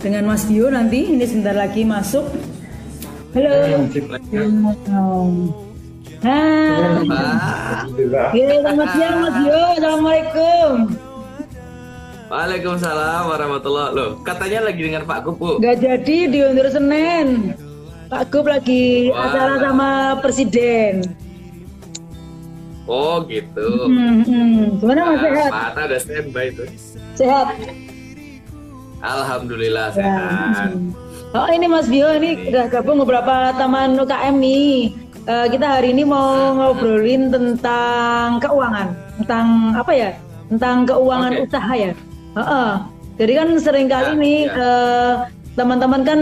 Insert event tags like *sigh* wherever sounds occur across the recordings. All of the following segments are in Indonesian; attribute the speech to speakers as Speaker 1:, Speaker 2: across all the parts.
Speaker 1: dengan Mas Dio nanti. Ini sebentar lagi masuk. Halo. Nah, Oke, selamat siang Mas Dio. Assalamualaikum.
Speaker 2: Waalaikumsalam warahmatullahi Loh, katanya lagi dengan Pak Kupu.
Speaker 1: Gak jadi diundur Senin. Pak Gub lagi
Speaker 2: Wah.
Speaker 1: acara sama Presiden.
Speaker 2: Oh gitu.
Speaker 1: Hmm, hmm. Gimana Mas sehat?
Speaker 2: Mata ada standby tuh.
Speaker 1: Sehat.
Speaker 2: Alhamdulillah
Speaker 1: Ya,
Speaker 2: sehat.
Speaker 1: Oh ini Mas Dio ini udah gabung beberapa taman UKM nih. Eh, kita hari ini mau ngobrolin tentang keuangan, tentang apa ya? Tentang keuangan
Speaker 2: Oke.
Speaker 1: usaha ya. Heeh. Jadi kan sering kali
Speaker 2: Ya,
Speaker 1: nih
Speaker 2: ya.
Speaker 1: eh, teman-teman kan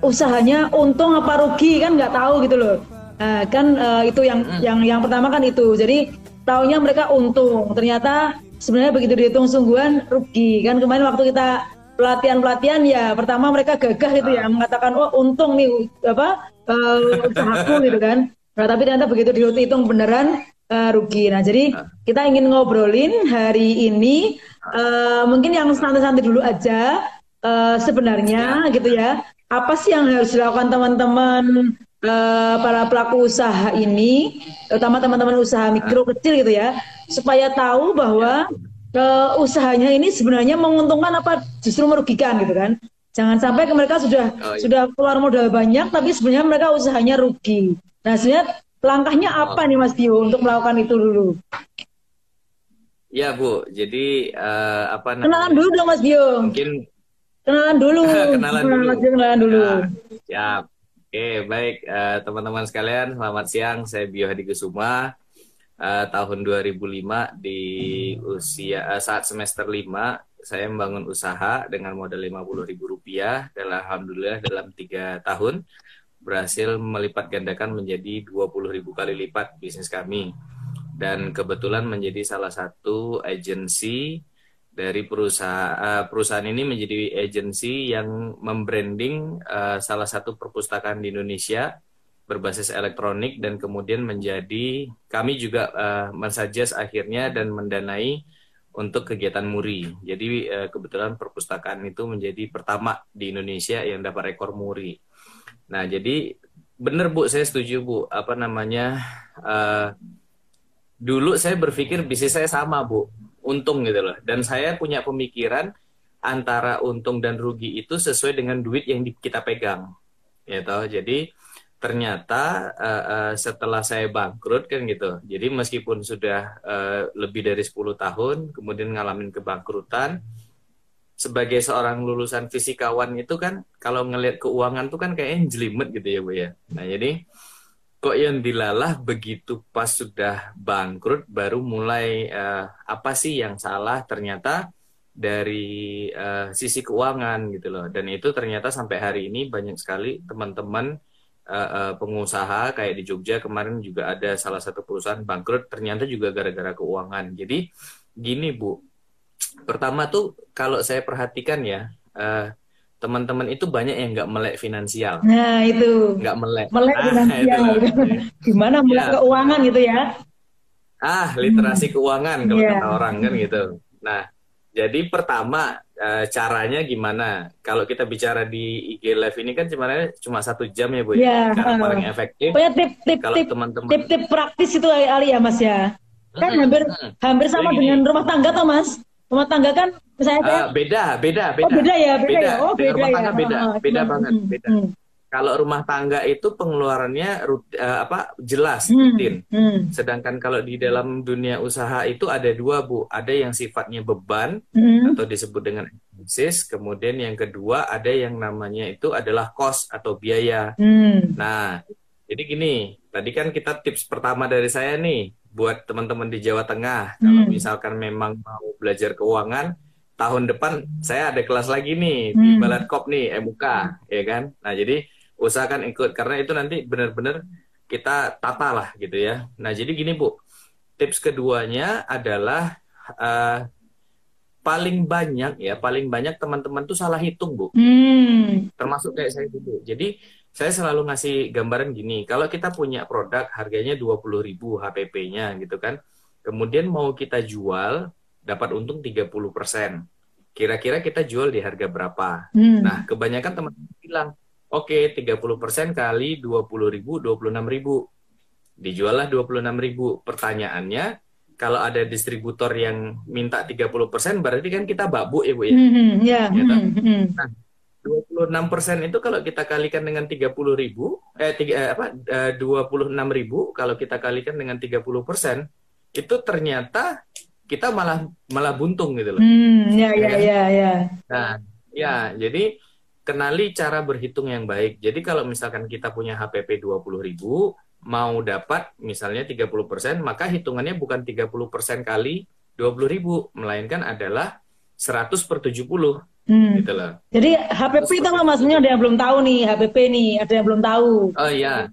Speaker 1: usahanya untung apa rugi kan nggak tahu gitu loh. Nah, kan eh, itu yang yang yang pertama kan itu. Jadi taunya mereka untung. Ternyata sebenarnya begitu dihitung sungguhan rugi. Kan kemarin waktu kita pelatihan-pelatihan ya pertama mereka gagah gitu ya mengatakan oh untung nih apa eh, usahaku *laughs* gitu kan. Nah, tapi ternyata begitu dihitung beneran eh, rugi. Nah, jadi kita ingin ngobrolin hari ini eh, mungkin yang santai-santai dulu aja eh, sebenarnya gitu ya. Apa sih yang harus dilakukan teman-teman eh, para pelaku usaha ini, terutama teman-teman usaha mikro kecil gitu ya, supaya tahu bahwa eh, usahanya ini sebenarnya menguntungkan apa justru merugikan gitu kan? Jangan sampai ke mereka sudah
Speaker 2: Oh, iya.
Speaker 1: sudah keluar modal banyak, tapi sebenarnya mereka usahanya rugi. Nah, sebenarnya langkahnya apa nih Mas Dio untuk melakukan itu dulu?
Speaker 2: Ya Bu, jadi eh, apa
Speaker 1: Kenalan
Speaker 2: namanya?
Speaker 1: dulu dong Mas Dio.
Speaker 2: Mungkin
Speaker 1: Kenalan dulu. *laughs*
Speaker 2: Kenalan dulu.
Speaker 1: Mas Dio, kenalan dulu.
Speaker 2: Ya, siap. Oke, baik Eh, teman-teman sekalian, selamat siang. Saya Bio Hadi Kusuma. Eh, tahun 2005 di usia eh, saat semester 5 saya membangun usaha dengan modal 50.000 rupiah. Dan alhamdulillah dalam tiga tahun berhasil melipat gandakan menjadi 20.000 kali lipat bisnis kami. Dan kebetulan menjadi salah satu agensi dari perusahaan eh, perusahaan ini menjadi agensi yang membranding salah satu perpustakaan di Indonesia berbasis elektronik dan kemudian menjadi kami juga eh, mensuggest akhirnya dan mendanai untuk kegiatan muri. Jadi eh, kebetulan perpustakaan itu menjadi pertama di Indonesia yang dapat rekor muri. Nah, jadi benar Bu, saya setuju Bu. Apa namanya? eh, dulu saya berpikir bisnis saya sama Bu, untung gitu loh. Dan saya punya pemikiran antara untung dan rugi itu sesuai dengan duit yang kita pegang. Ya toh. Jadi ternyata eh, eh, setelah saya bangkrut kan gitu. Jadi meskipun sudah eh, lebih dari 10 tahun kemudian ngalamin kebangkrutan sebagai seorang lulusan fisikawan itu kan kalau ngelihat keuangan tuh kan kayaknya jelimet gitu ya Bu ya. Nah, jadi kok yang dilalah begitu pas sudah bangkrut baru mulai eh, apa sih yang salah ternyata dari eh, sisi keuangan gitu loh dan itu ternyata sampai hari ini banyak sekali teman-teman eh, pengusaha kayak di Jogja kemarin juga ada salah satu perusahaan bangkrut ternyata juga gara-gara keuangan jadi gini Bu pertama tuh kalau saya perhatikan ya eh, teman-teman itu banyak yang nggak melek finansial
Speaker 1: Nah, itu.
Speaker 2: nggak melek
Speaker 1: Melek
Speaker 2: Ah,
Speaker 1: finansial.
Speaker 2: itu.
Speaker 1: Gimana melek
Speaker 2: Ya.
Speaker 1: keuangan gitu ya?
Speaker 2: Ah, literasi keuangan kalau
Speaker 1: Iya.
Speaker 2: kata orang kan gitu. Nah, jadi pertama eh, caranya gimana? Kalau kita bicara di IG Live ini kan sebenarnya cuma satu jam ya bu. ya.
Speaker 1: Iya,
Speaker 2: Cara
Speaker 1: eh.
Speaker 2: paling efektif.
Speaker 1: Pokoknya tip-tip
Speaker 2: Kalau
Speaker 1: tip
Speaker 2: teman-teman,
Speaker 1: tip-tip praktis itu Ali ya Mas ya. Kan
Speaker 2: Mm-mm,
Speaker 1: hampir
Speaker 2: mm-mm.
Speaker 1: hampir sama
Speaker 2: Jadi gini.
Speaker 1: dengan rumah tangga toh Mas. Rumah tangga kan misalnya saya
Speaker 2: Ah, beda, beda, beda.
Speaker 1: Oh beda ya, beda, ya. Oh
Speaker 2: Dengan
Speaker 1: beda
Speaker 2: rumah
Speaker 1: ya.
Speaker 2: tangga beda,
Speaker 1: Oh, oh.
Speaker 2: beda
Speaker 1: Hmm,
Speaker 2: banget,
Speaker 1: hmm,
Speaker 2: beda.
Speaker 1: hmm,
Speaker 2: Kalau rumah tangga itu pengeluarannya eh, apa jelas,
Speaker 1: hmm,
Speaker 2: rutin.
Speaker 1: hmm,
Speaker 2: Sedangkan kalau di dalam dunia usaha itu ada dua bu, ada yang sifatnya beban
Speaker 1: hmm.
Speaker 2: atau disebut dengan expenses. Kemudian yang kedua ada yang namanya itu adalah cost atau biaya.
Speaker 1: Hmm.
Speaker 2: Nah, jadi gini, tadi kan kita tips pertama dari saya nih buat teman-teman di Jawa Tengah. Kalau
Speaker 1: Hmm.
Speaker 2: misalkan memang mau belajar keuangan, tahun depan saya ada kelas lagi nih di
Speaker 1: Hmm.
Speaker 2: Balatkop nih, MUK, ya kan? Nah, jadi usahakan ikut karena itu nanti benar-benar kita tata lah gitu ya. Nah jadi gini bu, tips keduanya adalah uh, paling banyak ya paling banyak teman-teman tuh salah hitung bu,
Speaker 1: Hmm.
Speaker 2: termasuk kayak saya dulu. Jadi saya selalu ngasih gambaran gini, kalau kita punya produk harganya 20.000 HPP-nya gitu kan, kemudian mau kita jual dapat untung 30%. Kira-kira kita jual di harga berapa?
Speaker 1: Hmm.
Speaker 2: Nah, kebanyakan teman-teman bilang, oke 30% kali 20.000, 26.000. Dijual lah 26.000. Pertanyaannya, kalau ada distributor yang minta 30%, berarti kan kita babu ya Bu ya?
Speaker 1: Hmm, ya.
Speaker 2: Gitu.
Speaker 1: Hmm, hmm.
Speaker 2: 26% itu kalau kita kalikan dengan 30 ribu, eh, tiga, eh, apa, eh, 26 ribu, kalau kita kalikan dengan 30%, itu ternyata kita malah malah buntung gitu loh.
Speaker 1: Hmm, ya, ya,
Speaker 2: Ya kan?
Speaker 1: ya, ya.
Speaker 2: Nah, ya, jadi kenali cara berhitung yang baik. Jadi kalau misalkan kita punya HPP 20 ribu, mau dapat misalnya 30%, maka hitungannya bukan 30% kali 20 ribu, melainkan adalah 100 per 70,
Speaker 1: Hmm.
Speaker 2: gitu loh.
Speaker 1: Jadi HPP itu apa maksudnya ada yang belum tahu nih, HPP nih, ada yang belum tahu.
Speaker 2: Oh iya,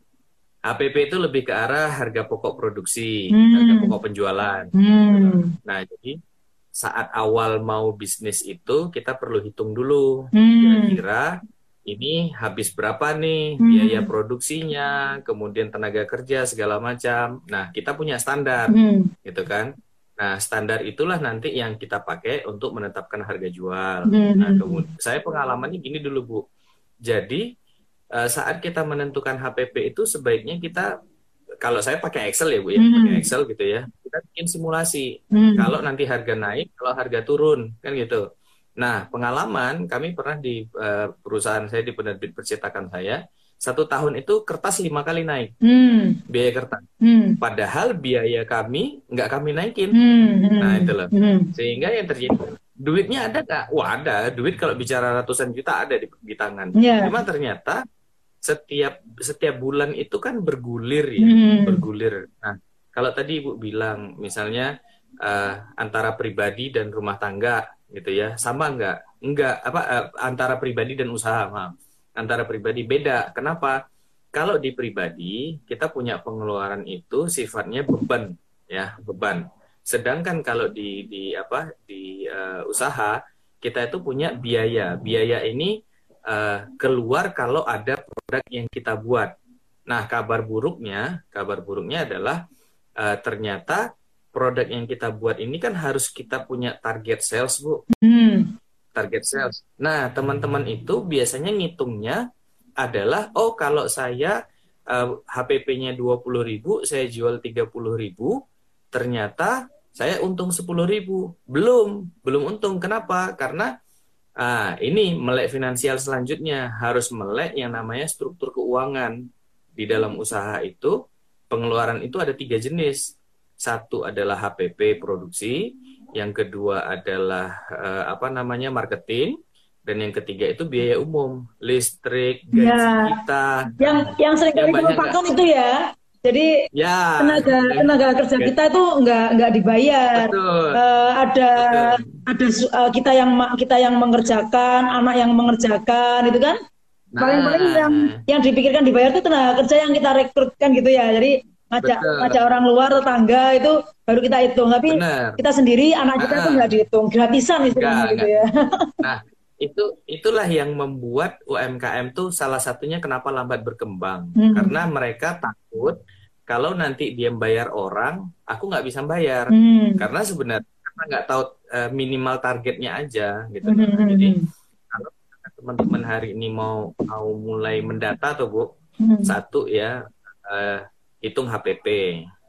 Speaker 2: HPP itu lebih ke arah harga pokok produksi,
Speaker 1: Hmm.
Speaker 2: harga pokok penjualan.
Speaker 1: Hmm.
Speaker 2: Nah, jadi saat awal mau bisnis itu kita perlu hitung dulu
Speaker 1: Hmm.
Speaker 2: kira-kira ini habis berapa nih
Speaker 1: Hmm.
Speaker 2: biaya produksinya, kemudian tenaga kerja segala macam. Nah, kita punya standar,
Speaker 1: Hmm.
Speaker 2: gitu kan? Nah, standar itulah nanti yang kita pakai untuk menetapkan harga jual.
Speaker 1: Hmm.
Speaker 2: Nah, kemudian saya pengalamannya gini dulu, Bu. Jadi, eh, saat kita menentukan HPP itu sebaiknya kita kalau saya pakai Excel ya, Bu ya,
Speaker 1: Hmm.
Speaker 2: pakai Excel gitu ya. Kita bikin simulasi.
Speaker 1: Hmm.
Speaker 2: Kalau nanti harga naik, kalau harga turun, kan gitu. Nah, pengalaman kami pernah di eh, perusahaan saya di penerbit percetakan saya, satu tahun itu kertas lima kali naik
Speaker 1: Hmm.
Speaker 2: biaya kertas.
Speaker 1: Hmm.
Speaker 2: Padahal biaya kami nggak kami naikin.
Speaker 1: Hmm.
Speaker 2: Nah, itu loh.
Speaker 1: Hmm.
Speaker 2: Sehingga yang terjadi, duitnya ada nggak? Wah ada, duit kalau bicara ratusan juta ada di, di tangan.
Speaker 1: Ya.
Speaker 2: Cuma ternyata setiap setiap bulan itu kan bergulir ya,
Speaker 1: Hmm.
Speaker 2: bergulir. Nah, kalau tadi Ibu bilang misalnya eh, antara pribadi dan rumah tangga gitu ya, sama nggak? Nggak apa eh, antara pribadi dan usaha, maaf. Antara pribadi beda. Kenapa? Kalau di pribadi kita punya pengeluaran itu sifatnya beban ya, beban. Sedangkan kalau di di apa di eh, usaha kita itu punya biaya. Biaya ini eh, keluar kalau ada produk yang kita buat. Nah, kabar buruknya, kabar buruknya adalah eh, ternyata produk yang kita buat ini kan harus kita punya target sales, Bu.
Speaker 1: Hmm.
Speaker 2: Target sales. Nah, teman-teman itu biasanya ngitungnya adalah oh kalau saya eh, HPP-nya 20.000, saya jual 30.000, ternyata saya untung 10.000. Belum, belum untung. Kenapa? Karena ah, ini melek finansial selanjutnya harus melek yang namanya struktur keuangan. Di dalam usaha itu pengeluaran itu ada tiga jenis. Satu adalah HPP produksi, yang kedua adalah eh, apa namanya marketing, dan yang ketiga itu biaya umum, listrik, gaji
Speaker 1: Ya.
Speaker 2: kita.
Speaker 1: Yang yang sering kali dilupakan itu ya. Jadi
Speaker 2: Ya,
Speaker 1: tenaga tenaga kerja kita itu nggak nggak dibayar.
Speaker 2: betul.
Speaker 1: Eh, ada
Speaker 2: Betul.
Speaker 1: ada eh, kita yang kita yang mengerjakan, anak yang mengerjakan itu kan. Paling-paling
Speaker 2: Nah,
Speaker 1: yang yang dipikirkan dibayar itu tenaga kerja yang kita rekrutkan gitu ya. Jadi ngajak
Speaker 2: Betul.
Speaker 1: ngajak orang luar tetangga itu baru kita hitung. Tapi
Speaker 2: benar.
Speaker 1: kita sendiri anak kita itu
Speaker 2: Ah.
Speaker 1: nggak dihitung, gratisan istilahnya gitu ya. *laughs*
Speaker 2: Nah, itu itulah yang membuat UMKM tuh salah satunya kenapa lambat berkembang.
Speaker 1: Hmm.
Speaker 2: Karena mereka takut kalau nanti dia bayar orang, aku nggak bisa bayar.
Speaker 1: Hmm.
Speaker 2: Karena sebenarnya karena nggak tahu eh, minimal targetnya aja gitu.
Speaker 1: Hmm, hmm,
Speaker 2: Jadi
Speaker 1: hmm.
Speaker 2: kalau teman-teman hari ini mau mau mulai mendata tuh Bu,
Speaker 1: Hmm.
Speaker 2: satu ya eh, hitung HPP.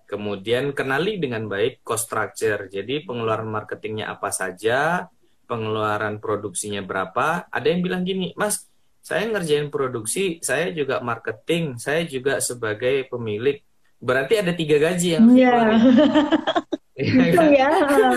Speaker 2: Kemudian kenali dengan baik cost structure. Jadi pengeluaran marketingnya apa saja, pengeluaran produksinya berapa. Ada yang bilang gini, Mas, saya ngerjain produksi, saya juga marketing, saya juga sebagai pemilik. Berarti ada tiga gaji yang harus
Speaker 1: Iya. Dihitung ya.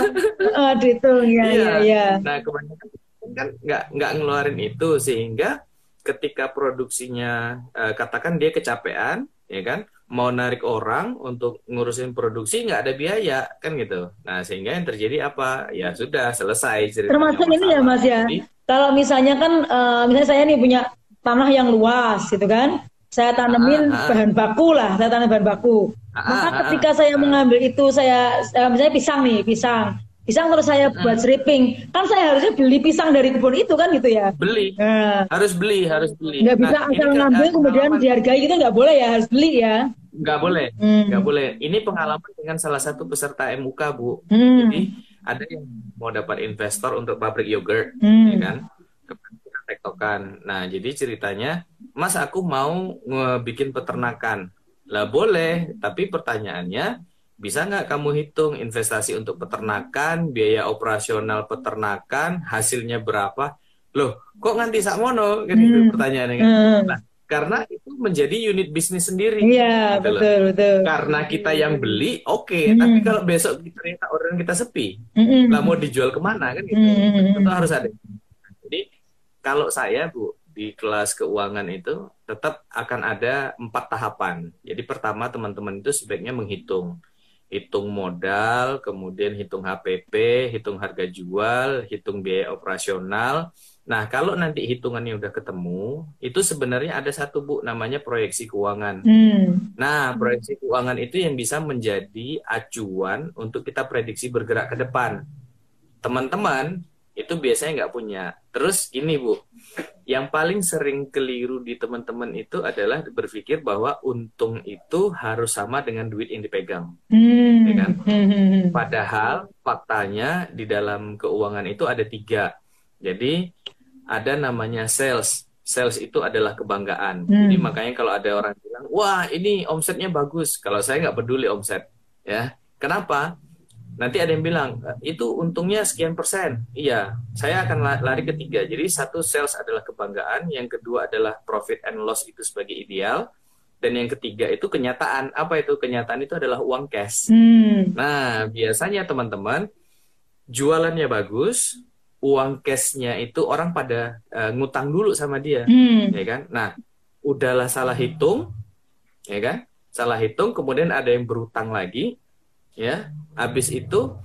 Speaker 1: *laughs* Eh, dihitung ya,
Speaker 2: Iya.
Speaker 1: ya, ya.
Speaker 2: Nah, kebanyakan kan nggak nggak ngeluarin itu sehingga ketika produksinya eh, katakan dia kecapean, ya kan, mau narik orang untuk ngurusin produksi nggak ada biaya kan gitu. Nah, sehingga yang terjadi apa? Ya sudah selesai
Speaker 1: Termasuk ini ya. Mas, ya?
Speaker 2: Jadi,
Speaker 1: Kalau misalnya kan, eh, misalnya saya nih punya tanah yang luas gitu kan. Saya tanemin
Speaker 2: Ah, ah.
Speaker 1: bahan baku lah, saya tanam bahan baku.
Speaker 2: Ah,
Speaker 1: Maka
Speaker 2: ah,
Speaker 1: ketika
Speaker 2: ah.
Speaker 1: saya mengambil itu saya eh, misalnya pisang nih, pisang. Pisang terus saya buat stripping. Kan saya harusnya beli pisang dari kebun itu kan gitu ya.
Speaker 2: Beli.
Speaker 1: Nah,
Speaker 2: Harus beli, harus beli.
Speaker 1: nggak bisa
Speaker 2: Nah,
Speaker 1: asal
Speaker 2: kan,
Speaker 1: ngambil kemudian
Speaker 2: pengalaman.
Speaker 1: dihargai gitu nggak boleh ya, harus beli ya.
Speaker 2: nggak boleh,
Speaker 1: Hmm.
Speaker 2: nggak boleh. Ini pengalaman dengan salah satu peserta MUK, Bu.
Speaker 1: Hmm.
Speaker 2: Jadi ada yang mau dapat investor untuk pabrik yogurt,
Speaker 1: Hmm.
Speaker 2: ya kan? Tektokan. Nah, jadi ceritanya, Mas aku mau ngebikin peternakan. Lah boleh, tapi pertanyaannya bisa nggak kamu hitung investasi untuk peternakan, biaya operasional peternakan, hasilnya berapa? Loh, kok nganti sakmono? Kan itu
Speaker 1: Hmm.
Speaker 2: pertanyaannya. kan?
Speaker 1: Hmm.
Speaker 2: Nah, karena itu menjadi unit bisnis sendiri.
Speaker 1: Iya,
Speaker 2: Gitu loh.
Speaker 1: betul, betul.
Speaker 2: Karena kita yang beli, oke.
Speaker 1: Hmm.
Speaker 2: Tapi kalau besok ternyata orderan kita sepi,
Speaker 1: Mm-mm.
Speaker 2: lah mau dijual ke mana kan gitu.
Speaker 1: Hmm.
Speaker 2: Tentu harus ada. Jadi kalau saya bu di kelas keuangan itu tetap akan ada empat tahapan. Jadi pertama teman-teman itu sebaiknya menghitung, hitung modal, kemudian hitung HPP, hitung harga jual, hitung biaya operasional. Nah kalau nanti hitungannya udah ketemu, itu sebenarnya ada satu bu namanya proyeksi keuangan.
Speaker 1: Hmm.
Speaker 2: Nah, proyeksi keuangan itu yang bisa menjadi acuan untuk kita prediksi bergerak ke depan. Teman-teman itu biasanya nggak punya. Terus ini Bu, yang paling sering keliru di teman-teman itu adalah berpikir bahwa untung itu harus sama dengan duit yang dipegang.
Speaker 1: Hmm.
Speaker 2: Ya kan? *laughs* Padahal faktanya di dalam keuangan itu ada tiga. Jadi ada namanya sales. Sales itu adalah kebanggaan.
Speaker 1: Hmm.
Speaker 2: Jadi makanya kalau ada orang bilang, wah ini omsetnya bagus. Kalau saya nggak peduli omset, ya. Kenapa? Nanti ada yang bilang itu untungnya sekian persen. Iya, saya akan la- lari ketiga. Jadi satu sales adalah kebanggaan, yang kedua adalah profit and loss itu sebagai ideal, dan yang ketiga itu kenyataan. Apa itu kenyataan? Itu adalah uang cash.
Speaker 1: Hmm.
Speaker 2: Nah, biasanya teman-teman jualannya bagus, uang cashnya itu orang pada eh, ngutang dulu sama dia,
Speaker 1: Hmm.
Speaker 2: ya kan? Nah, udahlah salah hitung, ya kan? Salah hitung, kemudian ada yang berutang lagi, ya. Habis itu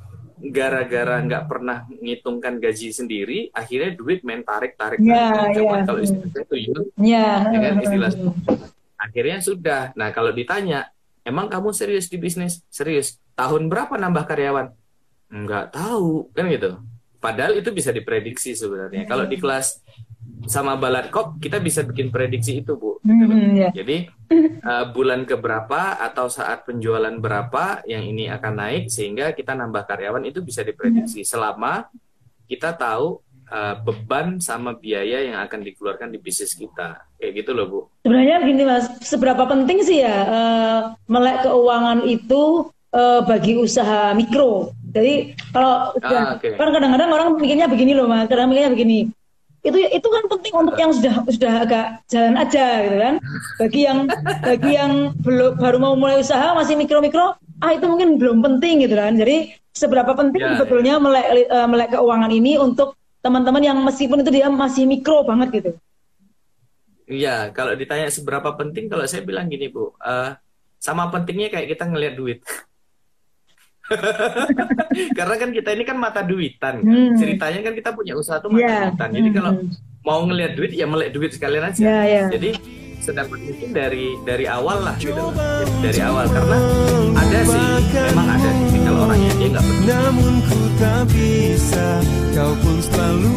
Speaker 2: gara-gara nggak pernah ngitungkan gaji sendiri, akhirnya duit main tarik-tarik.
Speaker 1: Ya,
Speaker 2: Coba
Speaker 1: ya.
Speaker 2: kalau istilah tuh yun,
Speaker 1: Ya.
Speaker 2: Ya kan, istilah. akhirnya sudah. Nah, kalau ditanya, emang kamu serius di bisnis? Serius. Tahun berapa nambah karyawan? Nggak tahu, kan gitu. Padahal itu bisa diprediksi sebenarnya. Kalau di kelas sama Balatkop, kita bisa bikin prediksi itu, Bu. Gitu.
Speaker 1: Hmm, ya.
Speaker 2: Jadi, eh, bulan keberapa atau saat penjualan berapa yang ini akan naik, sehingga kita nambah karyawan itu bisa diprediksi. Selama kita tahu eh, beban sama biaya yang akan dikeluarkan di bisnis kita. Kayak gitu loh, Bu.
Speaker 1: Sebenarnya gini mas, seberapa penting sih ya eh, melek keuangan itu eh, bagi usaha mikro. Jadi kalau
Speaker 2: Ah, oke.
Speaker 1: kan kadang-kadang orang mikirnya begini loh mas, kadang mikirnya begini. Itu itu kan penting untuk yang sudah sudah agak jalan aja gitu kan. Bagi yang bagi yang belum baru mau mulai usaha masih mikro-mikro, ah itu mungkin belum penting gitu kan. Jadi seberapa penting
Speaker 2: Ya,
Speaker 1: sebetulnya melek eh, melek keuangan ini untuk teman-teman yang meskipun itu dia masih mikro banget gitu.
Speaker 2: Iya, kalau ditanya seberapa penting, kalau saya bilang gini, Bu, eh, sama pentingnya kayak kita ngelihat duit. *laughs* Karena kan kita ini kan mata duitan. kan.
Speaker 1: Hmm.
Speaker 2: Ceritanya kan kita punya usaha tuh mata
Speaker 1: Iya.
Speaker 2: duitan. Jadi kalau
Speaker 1: Hmm.
Speaker 2: mau ngelihat duit, ya melek duit sekalian aja.
Speaker 1: Ya, ya.
Speaker 2: Jadi sedapat mungkin dari dari awal lah gitu loh. Jadi dari awal karena ada sih, memang ada sih kalau orangnya dia nggak peduli.
Speaker 3: Namun ku tak bisa Kau pun selalu